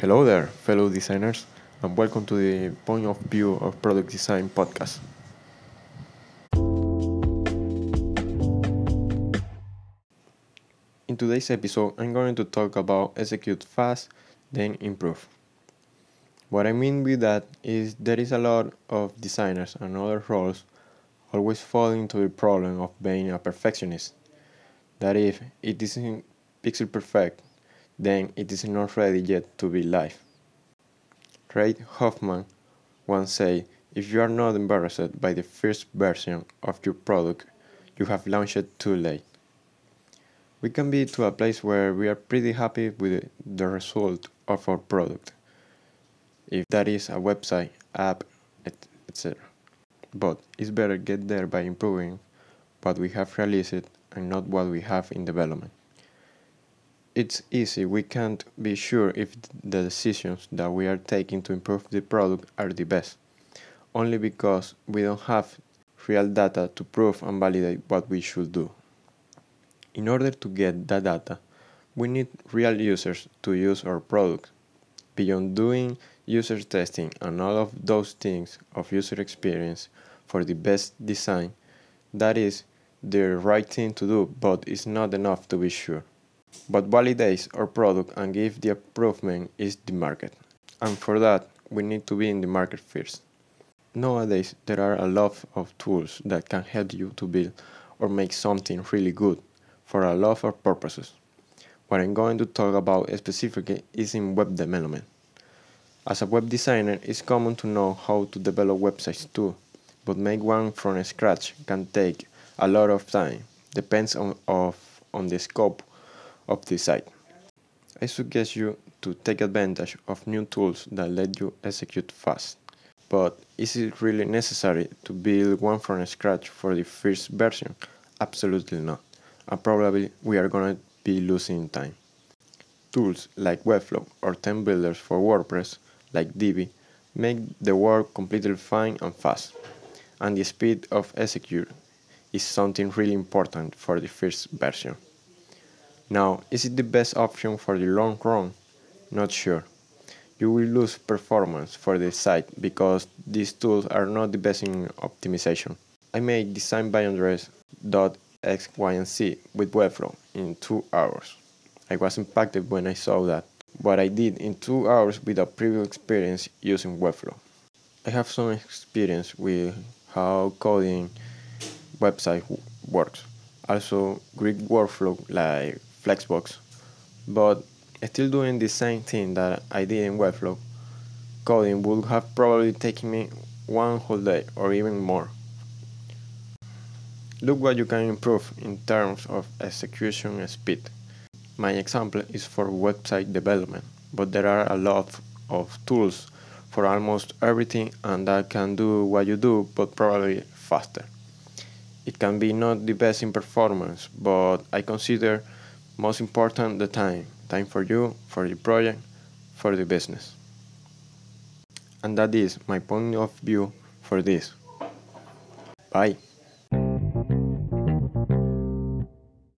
Hello there, fellow designers, and welcome to the Point of View of Product Design podcast. In today's episode, I'm going to talk about execute fast, then improve. What I mean with that is there is a lot of designers and other roles always fall into the problem of being a perfectionist. That if it isn't pixel perfect, then it is not ready yet to be live. Reid Hoffman once said, if you are not embarrassed by the first version of your product, you have launched too late. We can be to a place where we are pretty happy with the result of our product, if that is a website, app, etc. But it's better get there by improving what we have released and not what we have in development it's easy. We can't be sure if the decisions that we are taking to improve the product are the best, only because we don't have real data to prove and validate what we should do. In order to get that data, we need real users to use our product. Beyond doing user testing and all of those things of user experience for the best design, that is the right thing to do, but it's not enough to be sure. What validates our product and gives the improvement is the market. And for that, we need to be in the market first. Nowadays, there are a lot of tools that can help you to build or make something really good for a lot of purposes. What I'm going to talk about specifically is in web development. As a web designer, it's common to know how to develop websites too, but make one from scratch can take a lot of time. Depends on, of, on the scope of the site. I suggest you to take advantage of new tools that let you execute fast. But is it really necessary to build one from scratch for the first version? Absolutely not. And probably we are going to be losing time. Tools like Webflow or theme builders for WordPress, like Divi, make the work completely fine and fast. And the speed of execute is something really important for the first version. Now, is it the best option for the long run? Not sure. You will lose performance for the site because these tools are not the best in optimization. I made design boundaries X, Y, and Z with Webflow in two hours. I was impacted when I saw that what I did in two hours without previous experience using Webflow. I have some experience with how coding website works. Also, Greek workflow like Flexbox, but still doing the same thing that I did in Webflow, coding would have probably taken me one whole day or even more. Look what you can improve in terms of execution speed. My example is for website development, but there are a lot of tools for almost everything and that can do what you do but probably faster. It can be not the best in performance, but I consider most important, the time. Time for you, for the project, for the business. And that is my point of view for this. Bye.